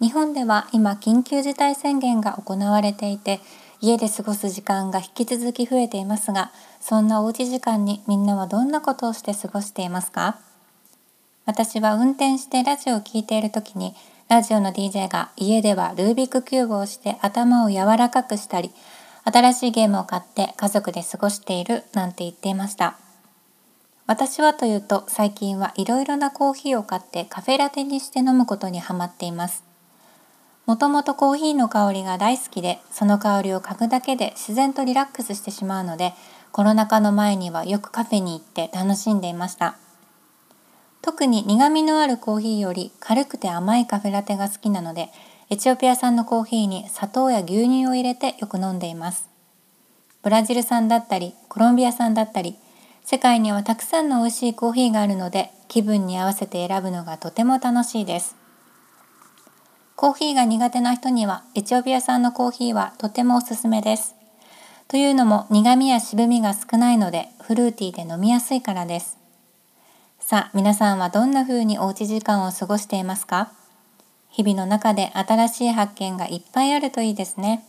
日本では今緊急事態宣言が行われていて家で過ごす時間が引き続き増えていますがそんなおうち時間にみんなはどんなことをして過ごしていますか？私は運転してラジオを聴いている時にラジオの DJ が家ではルービックキューブをして頭を柔らかくしたり新しいゲームを買って家族で過ごしているなんて言っていました。私はというと最近はいろいろなコーヒーを買ってカフェラテにして飲むことにハマっています。もともとコーヒーの香りが大好きでその香りを嗅ぐだけで自然とリラックスしてしまうのでコロナ禍の前にはよくカフェに行って楽しんでいました。特に苦味のあるコーヒーより軽くて甘いカフェラテが好きなのでエチオピア産のコーヒーに砂糖や牛乳を入れてよく飲んでいます。ブラジル産だったりコロンビア産だったり世界にはたくさんの美味しいコーヒーがあるので気分に合わせて選ぶのがとても楽しいです。コーヒーが苦手な人にはエチオピア産のコーヒーはとてもおすすめです。というのも苦味や渋みが少ないのでフルーティーで飲みやすいからです。さあ皆さんはどんな風におうち時間を過ごしていますか？日々の中で新しい発見がいっぱいあるといいですね。